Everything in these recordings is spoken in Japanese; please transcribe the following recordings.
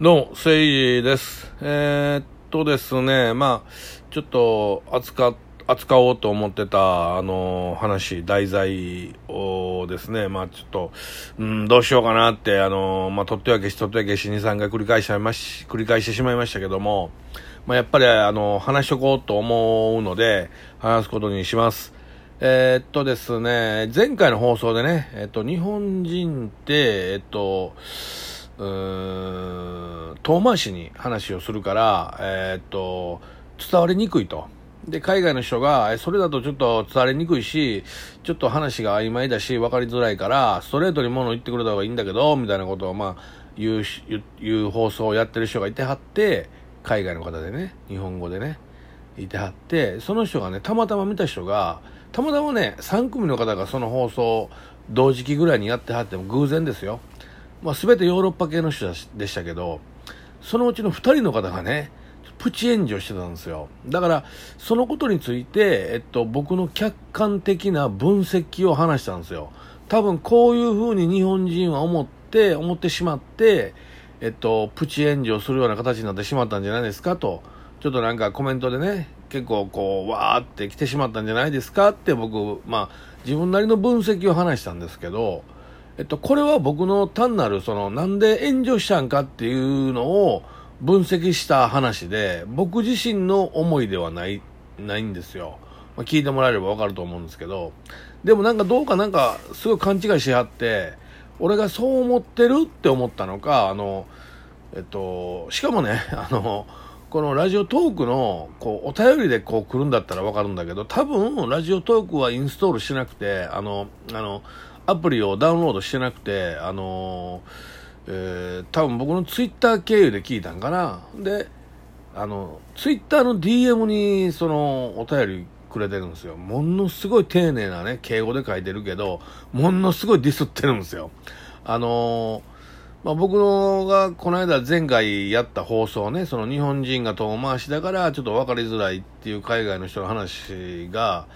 どうも、せいじです。えー、っとですね、まあ、ちょっと扱、扱おうと思ってた、あの、話、題材をですね、まあちょっと、うん、どうしようかなって、あの、まあ、とってわけし、とってわけし、2、3回繰り返しちゃいまし、繰り返してしまいましたけども、まあ、やっぱり、あの、話しとこうと思うので、話すことにします。えー、っとですね、前回の放送でね、えっと、日本人って、えっと、遠回しに話をするから、えー、っと、伝わりにくいと。で、海外の人が、それだとちょっと伝わりにくいし、ちょっと話が曖昧だし、分かりづらいから、ストレートに物を言ってくれた方がいいんだけど、みたいなことを、まあ、言う、言う放送をやってる人がいてはって、海外の方でね、日本語でね、いてはって、その人がね、たまたま見た人が、たまたまね、3組の方がその放送、同時期ぐらいにやってはっても偶然ですよ。まあ、全てヨーロッパ系の人でしたけど、そのうちの2人の方がね、プチ炎上してたんですよ。だから、そのことについて、えっと、僕の客観的な分析を話したんですよ。多分、こういうふうに日本人は思って、思ってしまって、えっと、プチ炎上するような形になってしまったんじゃないですかと、ちょっとなんかコメントでね、結構こう、わーって来てしまったんじゃないですかって僕、まあ、自分なりの分析を話したんですけど、えっと、これは僕の単なる、その、なんで炎上したんかっていうのを分析した話で、僕自身の思いではない、ないんですよ。まあ、聞いてもらえればわかると思うんですけど、でもなんかどうかなんか、すごい勘違いしはって、俺がそう思ってるって思ったのか、あの、えっと、しかもね、あの、このラジオトークの、こう、お便りでこう来るんだったらわかるんだけど、多分、ラジオトークはインストールしなくて、あの、あの、アプリをダウンロードしてなくて、あのー、えー、多分僕のツイッター経由で聞いたんかな。で、あの、ツイッターの DM にそのお便りくれてるんですよ。ものすごい丁寧なね、敬語で書いてるけど、ものすごいディスってるんですよ。あのー、まあ、僕のがこの間前回やった放送ね、その日本人が遠回しだからちょっと分かりづらいっていう海外の人の話が、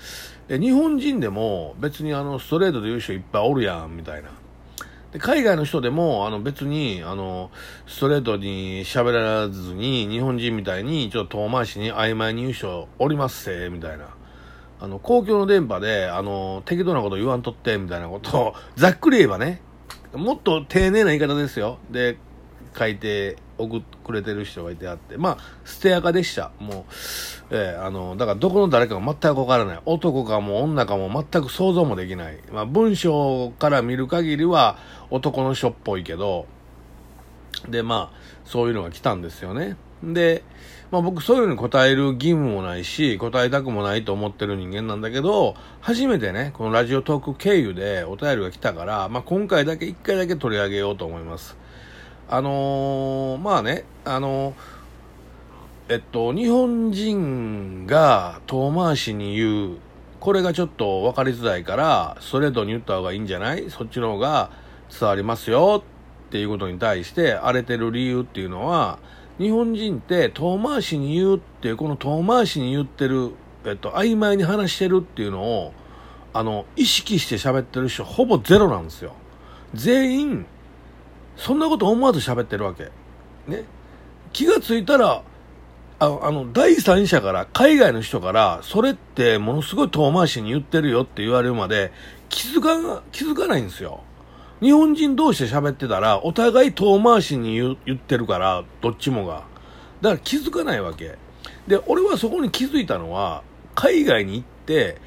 え日本人でも別にあのストレートで言う人いっぱいおるやんみたいな。で海外の人でもあの別にあのストレートに喋らずに日本人みたいにちょっと遠回しに曖昧に言う人おりますせみたいな。あの公共の電波であの適当なこと言わんとってみたいなことをざっくり言えばねもっと丁寧な言い方ですよ。で書いて送ってくれてる人がいてあって、まあ、捨てアカでした。もう、えー、あの、だからどこの誰かが全くわからない。男かも女かも全く想像もできない。まあ、文章から見る限りは男の人っぽいけど、で、まあ、そういうのが来たんですよね。で、まあ僕そういうのに答える義務もないし、答えたくもないと思ってる人間なんだけど、初めてね、このラジオトーク経由でお便りが来たから、まあ今回だけ一回だけ取り上げようと思います。あのー、まあね、あのー、えっと、日本人が遠回しに言う、これがちょっと分かりづらいから、ストレートに言った方がいいんじゃない？そっちの方が伝わりますよっていうことに対して荒れてる理由っていうのは、日本人って遠回しに言うっていう、この遠回しに言ってる、えっと、曖昧に話してるっていうのを、あの、意識して喋ってる人ほぼゼロなんですよ。全員、そんなこと思わず喋ってるわけ。ね。気がついたら、ああの、第三者から、海外の人から、それってものすごい遠回しに言ってるよって言われるまで、気づか、気づかないんですよ。日本人同士で喋ってたら、お互い遠回しに言言ってるから、どっちもが。だから気づかないわけ。で、俺はそこに気づいたのは、海外に行って、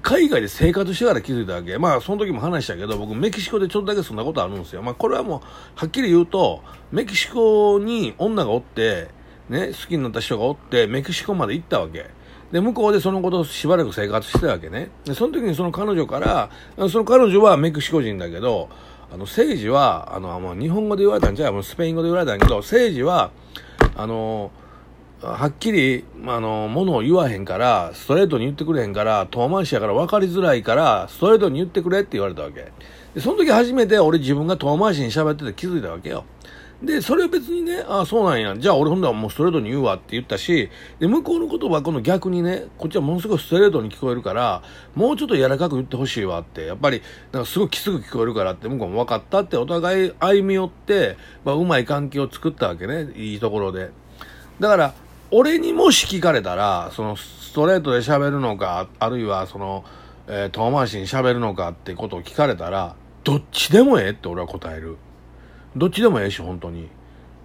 海外で生活してから気づいたわけ。まあ、その時も話したけど、僕、メキシコでちょっとだけそんなことあるんですよ。まあ、これはもう、はっきり言うと、メキシコに女がおって、ね、好きになった人がおって、メキシコまで行ったわけ。で、向こうでそのことしばらく生活してたわけね。で、その時にその彼女から、その彼女はメキシコ人だけど、あの、政治は、あの、もう日本語で言われたんじゃ、もうスペイン語で言われたんやけど、政治は、あの、はっきり、あの、ものを言わへんから、ストレートに言ってくれへんから、遠回しやから分かりづらいから、ストレートに言ってくれって言われたわけ。で、その時初めて俺自分が遠回しに喋ってて気づいたわけよ。で、それは別にね、ああ、そうなんや。じゃあ俺ほんだらもうストレートに言うわって言ったし、で、向こうの言葉はこの逆にね、こっちはものすごいストレートに聞こえるから、もうちょっと柔らかく言ってほしいわって、やっぱり、なんかすごいきつく聞こえるからって向こうも分かったってお互い歩み寄って、まあ、うまい関係を作ったわけね、いいところで。だから、俺にもし聞かれたら、そのストレートで喋るのか、あるいはその、えー、遠回しに喋るのかってことを聞かれたら、どっちでもええって俺は答える。どっちでもええし、本当に。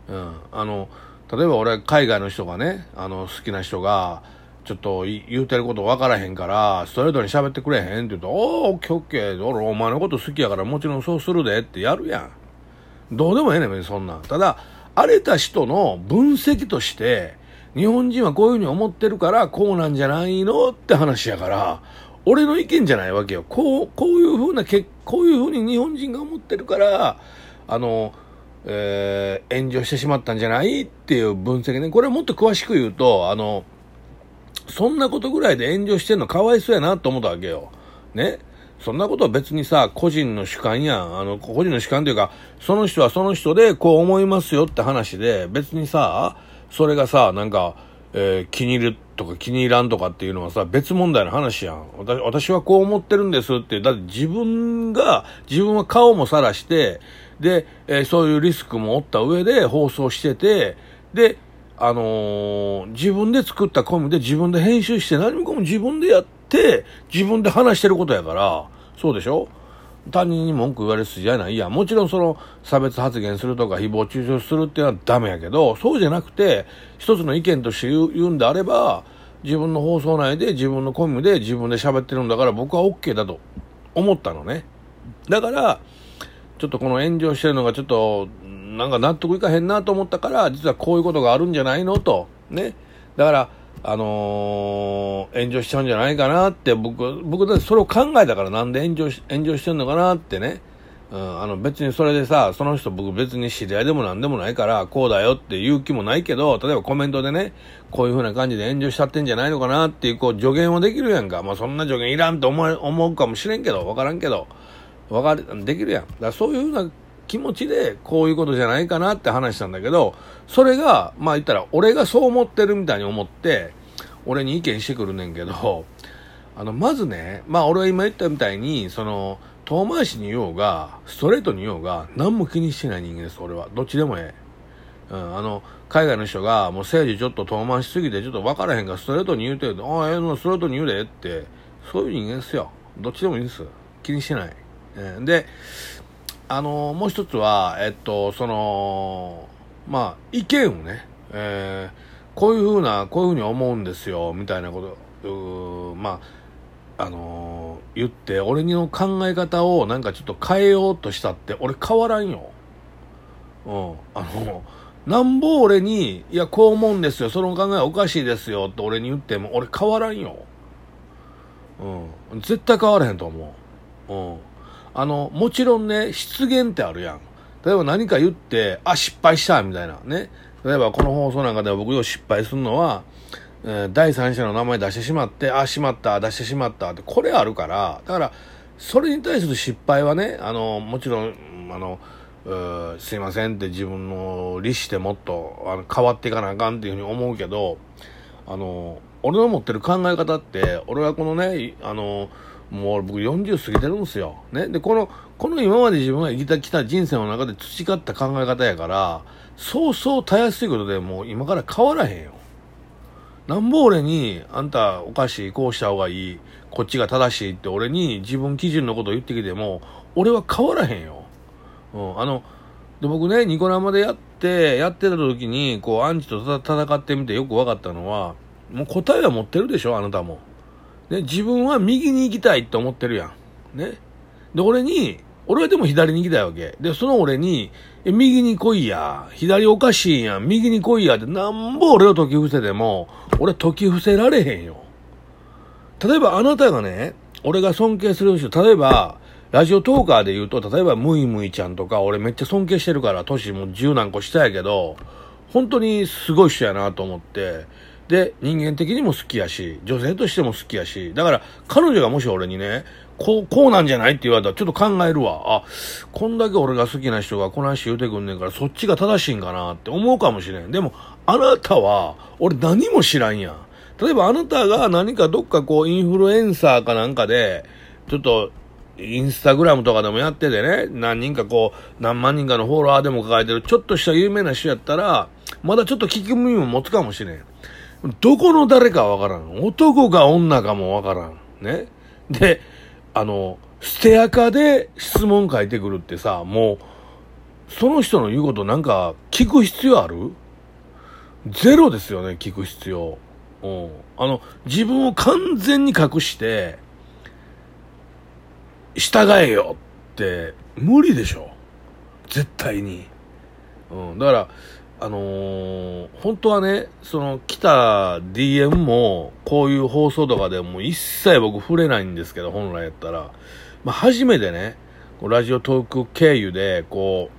うん。あの、例えば俺、海外の人がね、あの、好きな人が、ちょっと言うてること分からへんから、ストレートに喋ってくれへんって言うと、おー、オッケーオッケー、俺お前のこと好きやからもちろんそうするでってやるやん。どうでもええねん、別にそんなん。ただ、荒れた人の分析として、日本人はこういうふうに思ってるから、こうなんじゃないのって話やから、俺の意見じゃないわけよ。こう、こういうふうなけ、こういうふうに日本人が思ってるから、あの、えー、炎上してしまったんじゃないっていう分析ね。これはもっと詳しく言うと、あの、そんなことぐらいで炎上してんのかわいそうやなと思ったわけよ。ね。そんなことは別にさ、個人の主観やん。あの、個人の主観というか、その人はその人でこう思いますよって話で、別にさ、それがさ、なんか、えー、気に入るとか気に入らんとかっていうのはさ、別問題の話やん。私私はこう思ってるんですって、だって自分が、自分は顔もさらして、で、えー、そういうリスクも負った上で放送してて、で、あのー、自分で作ったコミで自分で編集して何もかも自分でやって、自分で話してることやから、そうでしょ？他人に文句言われる筋じゃない。や、もちろんその差別発言するとか誹謗中傷するっていうのはダメやけど、そうじゃなくて、一つの意見として言うんであれば、自分の放送内で自分のコミュで自分で喋ってるんだから僕は OK だと思ったのね。だから、ちょっとこの炎上してるのがちょっと、なんか納得いかへんなと思ったから、実はこういうことがあるんじゃないの？と。ね。だから、あのー、炎上しちゃうんじゃないかなって、僕、僕だってそれを考えたからなんで炎上し、炎上してんのかなってね。うん、あの別にそれでさ、その人僕別に知り合いでもなんでもないから、こうだよって言う気もないけど、例えばコメントでね、こういう風な感じで炎上しちゃってんじゃないのかなっていう、こう助言はできるやんか。まあそんな助言いらんと思う思うかもしれんけど、わからんけど、わかる、できるやん。だそういう風な気持ちでこういうことじゃないかなって話したんだけど、それが、まあ言ったら俺がそう思ってるみたいに思って、俺に意見してくるねんけど、あの、まずね、まあ俺は今言ったみたいに、その、遠回しに言おうが、ストレートに言おうが、何も気にしてない人間です、俺は。どっちでもええ。うん、あの、海外の人が、もう政治ちょっと遠回しすぎて、ちょっと分からへんから、ストレートに言うて、ああ、ええの、ストレートに言うでって、そういう人間ですよ。どっちでもいいんです。気にしてない。えー、で、あのもう一つは、えっと、その、まあ、意見をね、えー、こういうふうな、こういうふうに思うんですよ、みたいなこと、まあ、あのー、言って、俺の考え方をなんかちょっと変えようとしたって、俺変わらんよ。うん。あの、なんぼ俺に、いや、こう思うんですよ、その考えおかしいですよって俺に言っても、俺変わらんよ。うん。絶対変わらへんと思う。うん。あの、もちろんね、失言ってあるやん。例えば何か言って、あ、失敗したみたいな。ね。例えばこの放送なんかでは僕よ失敗するのは、え、第三者の名前出してしまって、あ、しまった、出してしまったって、これあるから、だから、それに対する失敗はね、あの、もちろん、あの、すいませんって自分の利してもっとあの変わっていかなあかんっていうふうに思うけど、あの、俺の持ってる考え方って、俺はこのね、あの、もう僕40過ぎてるんですよ。ね。で、この、この今まで自分が生きてきた人生の中で培った考え方やから、そうそうたやすいことでもう今から変わらへんよ。なんぼ俺に、あんたおかしい、こうした方がいい、こっちが正しいって俺に自分基準のことを言ってきても、俺は変わらへんよ。うん、あの、で僕ね、ニコ生でやって、やってた時に、こう、アンチと戦ってみてよく分かったのは、もう答えは持ってるでしょ、あなたも。ね、自分は右に行きたいって思ってるやん。ね。で、俺に、俺はでも左に行きたいわけ。で、その俺に、え、右に来いや。左おかしいやん。右に来いやって、なんぼ俺を解き伏せても、俺解き伏せられへんよ。例えばあなたがね、俺が尊敬する人、例えば、ラジオトーカーで言うと、例えばムイムイちゃんとか、俺めっちゃ尊敬してるから、年も十何個下やけど、本当にすごい人やなと思って、で、人間的にも好きやし、女性としても好きやし、だから彼女がもし俺にね、こう、こうなんじゃないって言われたらちょっと考えるわ。あ、こんだけ俺が好きな人がこの話言うてくんねんからそっちが正しいんかなって思うかもしれん。でも、あなたは、俺何も知らんやん。例えばあなたが何かどっかこうインフルエンサーかなんかで、ちょっと、インスタグラムとかでもやっててね、何人かこう、何万人かのフォロワーでも抱えてる、ちょっとした有名な人やったら、まだちょっと聞く耳も持つかもしれん。どこの誰かわからん。男か女かもわからん。ね。で、あの、ステアカで質問書いてくるってさ、もう、その人の言うことなんか聞く必要ある？ゼロですよね、聞く必要。うん。あの、自分を完全に隠して、従えよって無理でしょ。絶対に。うん。だから、あのー、本当はね、その来た DM も、こういう放送とかでも一切僕触れないんですけど、本来やったら。まあ、初めてね、ラジオトーク経由で、こ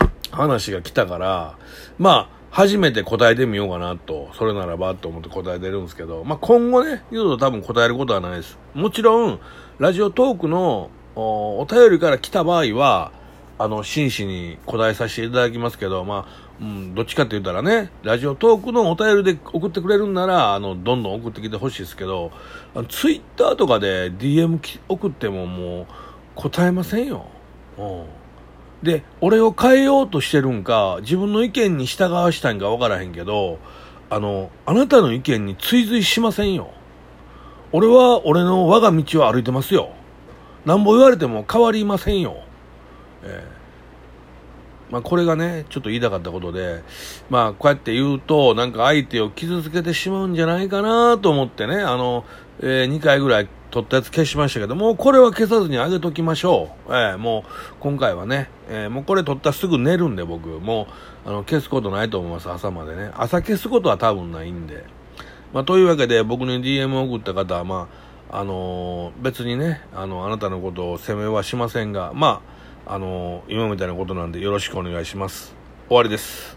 う、話が来たから、まあ、初めて答えてみようかなと、それならばと思って答えてるんですけど、まあ、今後ね、言うと多分答えることはないです。もちろん、ラジオトークのお便りから来た場合は、あの、真摯に答えさせていただきますけど、まあ、うん、どっちかって言ったらね、ラジオトークのお便りで送ってくれるんなら、あの、どんどん送ってきてほしいですけど、ツイッターとかで DM 送ってももう答えませんよ。うん。で、俺を変えようとしてるんか、自分の意見に従わしたんか分からへんけど、あの、あなたの意見に追随しませんよ。俺は俺の我が道を歩いてますよ。なんぼ言われても変わりませんよ。えーまあ、これがね、ちょっと言いたかったことで、まあ、こうやって言うと、なんか相手を傷つけてしまうんじゃないかなと思ってね、あの、えー、2回ぐらい撮ったやつ消しましたけど、もうこれは消さずにあげときましょう。えー、もう、今回はね、えー、もうこれ撮ったらすぐ寝るんで僕、もう、あの、消すことないと思います、朝までね。朝消すことは多分ないんで。まあ、というわけで、僕に DM を送った方は、まあ、あの別にね、あの、あなたのことを責めはしませんが、まあ、あの今みたいなことなんでよろしくお願いします。終わりです。